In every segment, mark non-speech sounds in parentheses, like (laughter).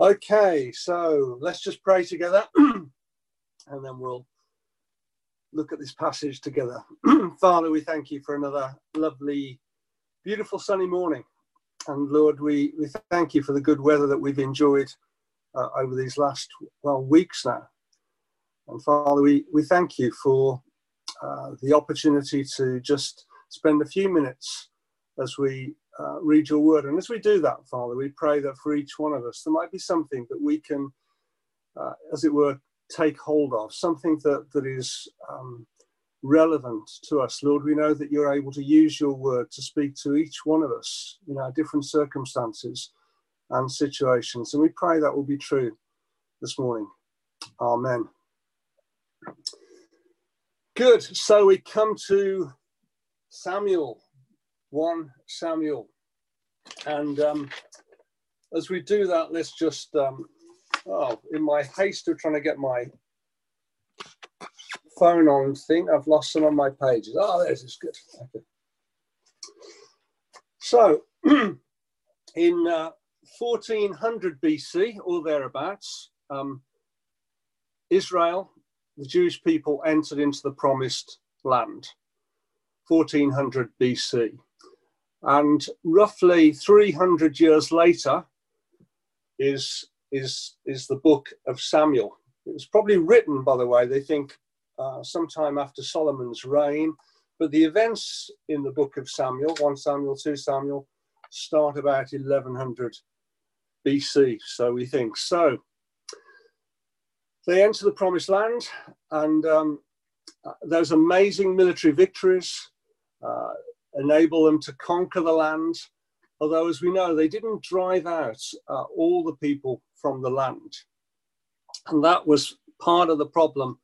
Okay, so let's just pray together (clears throat) and then we'll look at this passage together. (clears throat) Father, we thank you for another lovely, beautiful sunny morning. And Lord, we, we thank you for the good weather that we've enjoyed uh, over these last well weeks now. And Father, we, we thank you for uh, the opportunity to just spend a few minutes as we uh, read your word. And as we do that, Father, we pray that for each one of us, there might be something that we can, uh, as it were, take hold of, something that, that is um, relevant to us. Lord, we know that you're able to use your word to speak to each one of us in our different circumstances and situations. And we pray that will be true this morning. Amen. Good. So we come to Samuel 1 Samuel. And um, as we do that, let's just, um, oh, in my haste of trying to get my phone on thing, I've lost some of my pages. Oh, there's this good. Okay. So, (clears throat) in uh, 1400 BC or thereabouts, um, Israel, the Jewish people, entered into the promised land. 1400 BC. And roughly 300 years later is, is, is the book of Samuel. It was probably written, by the way, they think uh, sometime after Solomon's reign. But the events in the book of Samuel, 1 Samuel, 2 Samuel, start about 1100 BC. So we think. So they enter the promised land and um, uh, those amazing military victories. Uh, enable them to conquer the land. Although, as we know, they didn't drive out uh, all the people from the land. And that was part of the problem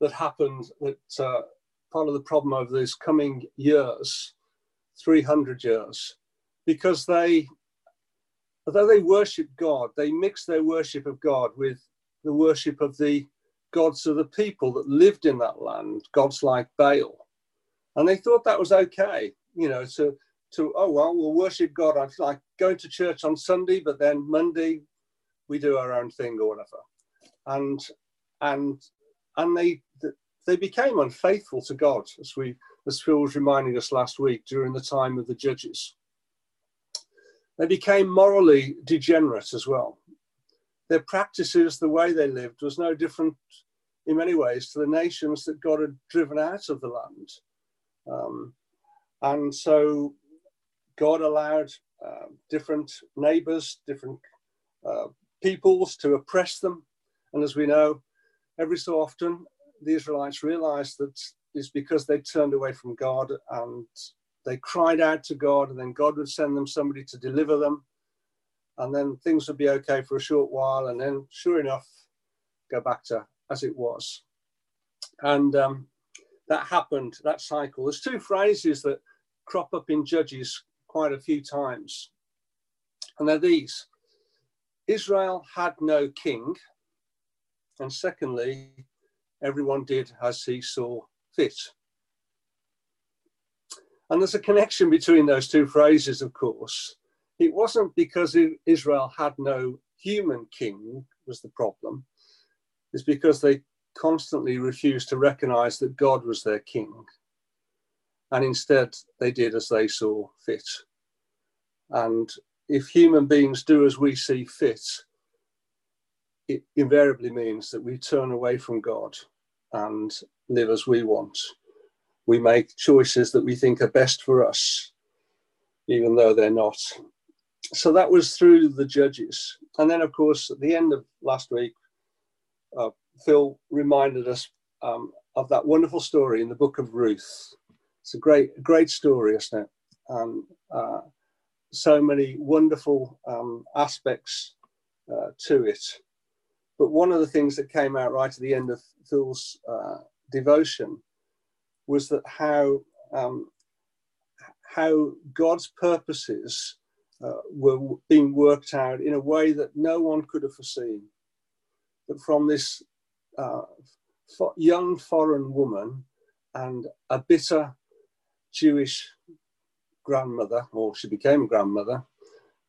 that happened, that uh, part of the problem over these coming years, 300 years, because they, although they worshipped God, they mixed their worship of God with the worship of the gods of the people that lived in that land, gods like Baal and they thought that was okay, you know, to to oh well, we'll worship God. I like going to church on Sunday, but then Monday we do our own thing or whatever, and and and they they became unfaithful to God, as we as Phil was reminding us last week during the time of the judges. They became morally degenerate as well. Their practices, the way they lived, was no different in many ways to the nations that God had driven out of the land. Um, and so God allowed uh, different neighbors, different uh, peoples to oppress them. And as we know, every so often the Israelites realized that it's because they turned away from God and they cried out to God, and then God would send them somebody to deliver them. And then things would be okay for a short while. And then, sure enough, go back to as it was. And um, that happened, that cycle. There's two phrases that crop up in Judges quite a few times. And they're these Israel had no king. And secondly, everyone did as he saw fit. And there's a connection between those two phrases, of course. It wasn't because Israel had no human king was the problem. It's because they constantly refused to recognize that God was their king. And instead, they did as they saw fit. And if human beings do as we see fit, it invariably means that we turn away from God and live as we want. We make choices that we think are best for us, even though they're not. So that was through the judges. And then, of course, at the end of last week, uh, Phil reminded us um, of that wonderful story in the book of Ruth. It's a great, great story, isn't it? Um, uh, so many wonderful um, aspects uh, to it. But one of the things that came out right at the end of Phil's uh, devotion was that how um, how God's purposes uh, were being worked out in a way that no one could have foreseen. That from this uh, young foreign woman and a bitter Jewish grandmother, or she became a grandmother,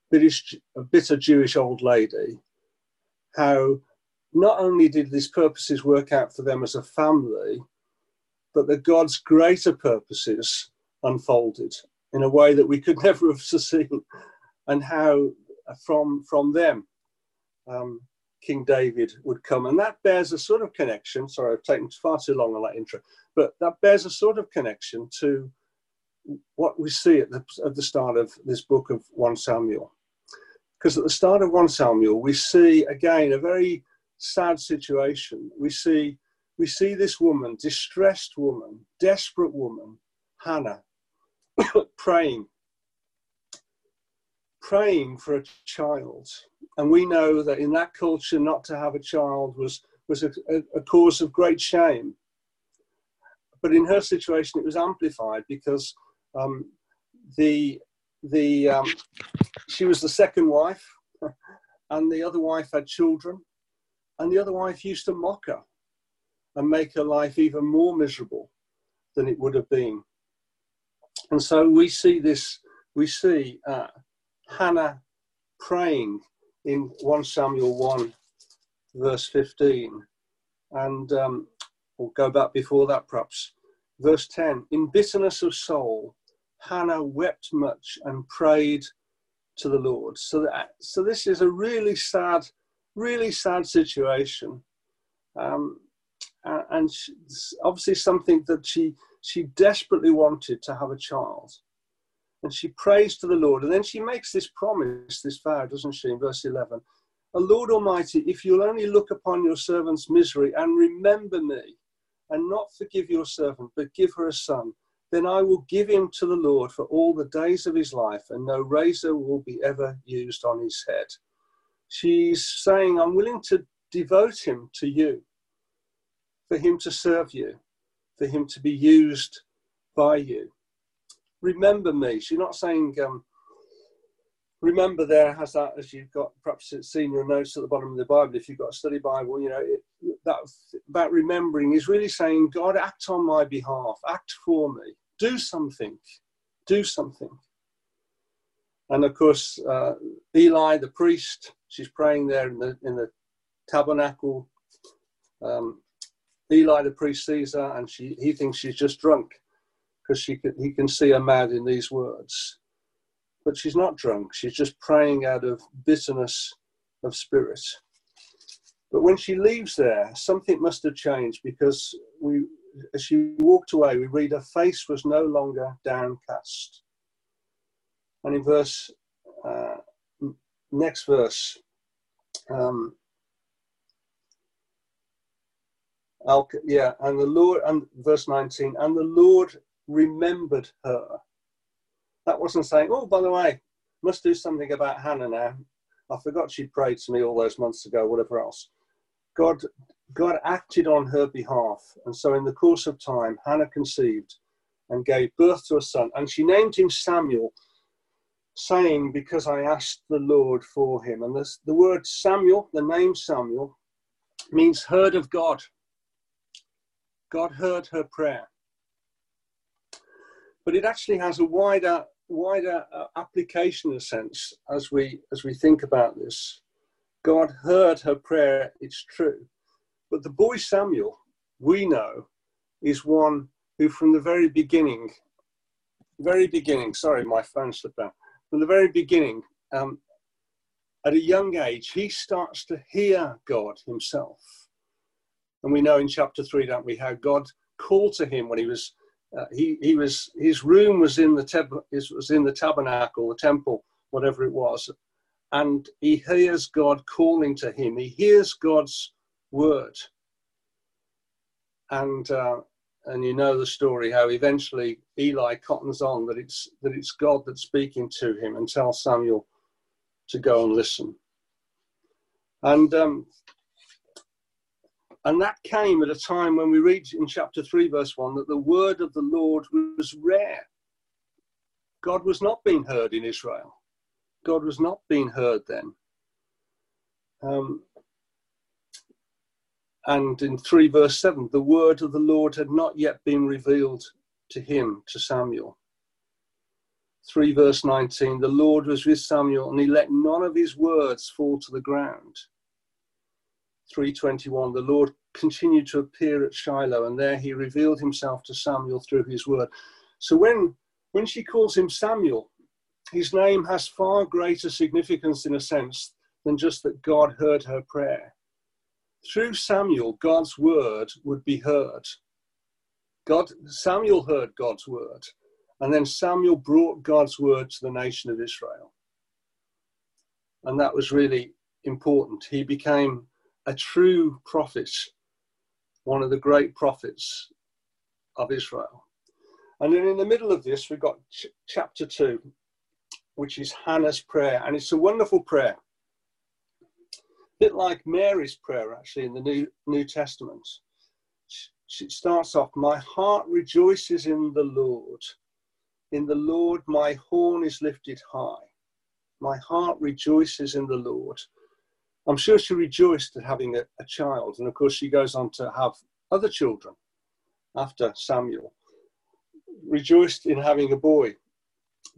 British, a bitter Jewish old lady, how not only did these purposes work out for them as a family, but that God's greater purposes unfolded in a way that we could (laughs) never have seen, and how from from them um, King David would come, and that bears a sort of connection. Sorry, I've taken far too long on that intro, but that bears a sort of connection to what we see at the, at the start of this book of 1 Samuel. Because at the start of 1 Samuel, we see again a very sad situation. We see, we see this woman, distressed woman, desperate woman, Hannah, (coughs) praying, praying for a child. And we know that in that culture, not to have a child was, was a, a, a cause of great shame. But in her situation, it was amplified because um, the the um, she was the second wife, (laughs) and the other wife had children, and the other wife used to mock her and make her life even more miserable than it would have been. And so we see this. We see uh, Hannah praying in 1 Samuel 1, verse 15. And um, we'll go back before that perhaps. Verse 10 In bitterness of soul, Hannah wept much and prayed to the Lord. So, that, so this is a really sad, really sad situation. Um, and obviously something that she, she desperately wanted to have a child. And she prays to the Lord. And then she makes this promise, this vow, doesn't she, in verse 11? O Lord Almighty, if you'll only look upon your servant's misery and remember me, and not forgive your servant, but give her a son, then I will give him to the Lord for all the days of his life, and no razor will be ever used on his head. She's saying, I'm willing to devote him to you, for him to serve you, for him to be used by you. Remember me. She's not saying, um, remember there has that as you've got perhaps seen your notes at the bottom of the bible if you've got a study bible you know it, that about remembering is really saying god act on my behalf. Act for me. Do something. Do something. And of course uh, eli the priest she's praying there in the in the tabernacle. Um, eli the priest sees her and she he thinks she's just drunk because she can, he can see her mad in these words but she's not drunk. She's just praying out of bitterness of spirit. But when she leaves there, something must have changed because we, as she walked away, we read her face was no longer downcast. And in verse, uh, next verse, um, yeah, and the Lord, and verse 19, and the Lord remembered her that wasn't saying, oh, by the way, must do something about Hannah now. I forgot she prayed to me all those months ago, whatever else. God, God acted on her behalf. And so, in the course of time, Hannah conceived and gave birth to a son. And she named him Samuel, saying, Because I asked the Lord for him. And this, the word Samuel, the name Samuel, means heard of God. God heard her prayer. But it actually has a wider wider uh, application sense as we as we think about this. God heard her prayer, it's true. But the boy Samuel, we know, is one who from the very beginning, very beginning, sorry, my phone slipped out, from the very beginning, um, at a young age, he starts to hear God himself. And we know in chapter three, don't we, how God called to him when he was uh, he he was his room was in the tab- was in the tabernacle, the temple, whatever it was, and he hears God calling to him. He hears God's word, and uh, and you know the story how eventually Eli cottons on that it's that it's God that's speaking to him and tells Samuel to go and listen. And um, and that came at a time when we read in chapter 3, verse 1, that the word of the Lord was rare. God was not being heard in Israel. God was not being heard then. Um, and in 3 verse 7, the word of the Lord had not yet been revealed to him, to Samuel. 3 verse 19, the Lord was with Samuel and he let none of his words fall to the ground. 3:21, the Lord continued to appear at Shiloh, and there he revealed himself to Samuel through his word. So when when she calls him Samuel, his name has far greater significance in a sense than just that God heard her prayer. Through Samuel, God's word would be heard. God, Samuel heard God's word, and then Samuel brought God's word to the nation of Israel. And that was really important. He became a true prophet, one of the great prophets of Israel. And then in the middle of this, we've got ch- chapter two, which is Hannah's prayer. And it's a wonderful prayer. A bit like Mary's prayer, actually, in the New, New Testament. It starts off, My heart rejoices in the Lord. In the Lord, my horn is lifted high. My heart rejoices in the Lord. I'm sure she rejoiced at having a, a child. And of course, she goes on to have other children after Samuel. Rejoiced in having a boy.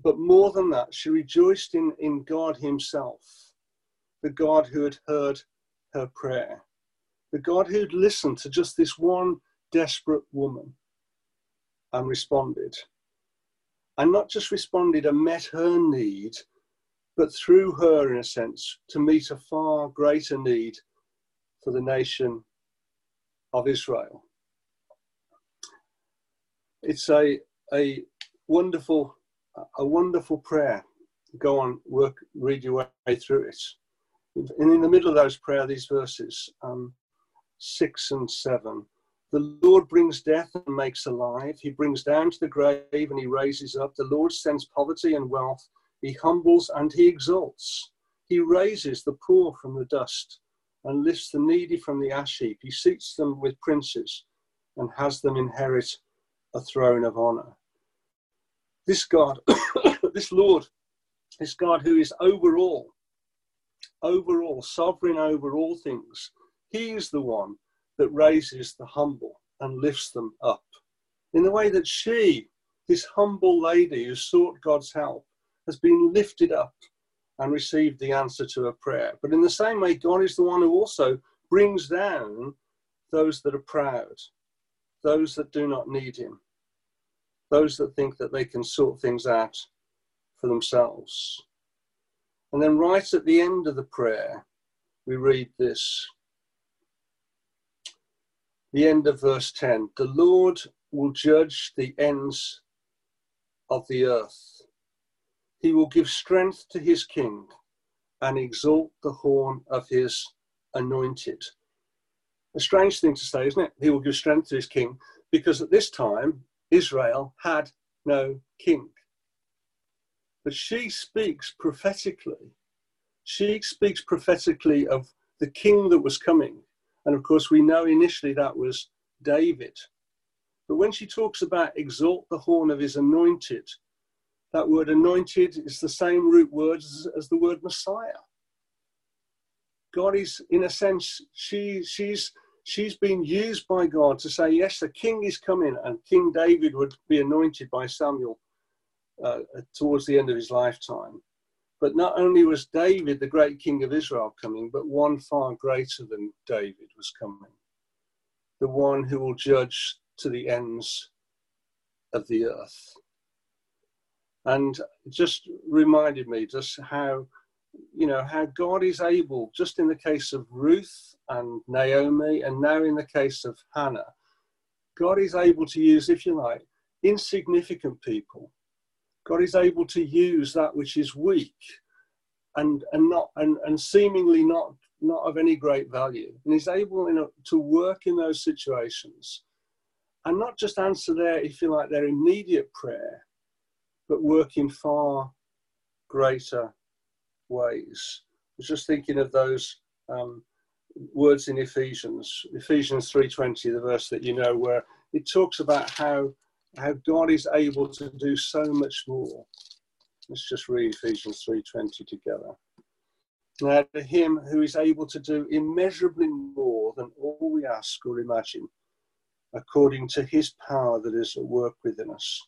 But more than that, she rejoiced in, in God Himself, the God who had heard her prayer, the God who'd listened to just this one desperate woman and responded. And not just responded and met her need, but through her, in a sense, to meet a far greater need for the nation of Israel. It's a, a wonderful a wonderful prayer. Go on, work, read your way through it. And in the middle of those prayer, these verses, um, six and seven, the Lord brings death and makes alive. He brings down to the grave and he raises up. The Lord sends poverty and wealth. He humbles and he exalts. He raises the poor from the dust and lifts the needy from the ash heap. He seats them with princes and has them inherit a throne of honor this God, (coughs) this Lord, this God who is over all, over all, sovereign over all things, He is the one that raises the humble and lifts them up. In the way that she, this humble lady who sought God's help, has been lifted up and received the answer to a prayer. But in the same way, God is the one who also brings down those that are proud, those that do not need Him those that think that they can sort things out for themselves. And then, right at the end of the prayer, we read this the end of verse 10 The Lord will judge the ends of the earth. He will give strength to his king and exalt the horn of his anointed. A strange thing to say, isn't it? He will give strength to his king because at this time Israel had no king. But she speaks prophetically. She speaks prophetically of the king that was coming. And of course, we know initially that was David. But when she talks about exalt the horn of his anointed, that word anointed is the same root word as, as the word Messiah. God is, in a sense, she, she's she's been used by God to say, yes, the king is coming, and King David would be anointed by Samuel uh, towards the end of his lifetime. But not only was David the great king of Israel coming, but one far greater than David was coming. The one who will judge to the ends of the earth. And just reminded me just how you know, how God is able, just in the case of Ruth and Naomi, and now in the case of Hannah, God is able to use, if you like, insignificant people. God is able to use that which is weak and, and not and, and seemingly not not of any great value. And he's able know, to work in those situations and not just answer their, if you like, their immediate prayer, but work in far greater ways. I was just thinking of those um, words in Ephesians, Ephesians 3:20, the verse that you know, where it talks about how how God is able to do so much more. Let's just read Ephesians 3:20 together. Now to him who is able to do immeasurably more than all we ask or imagine, according to his power that is at work within us.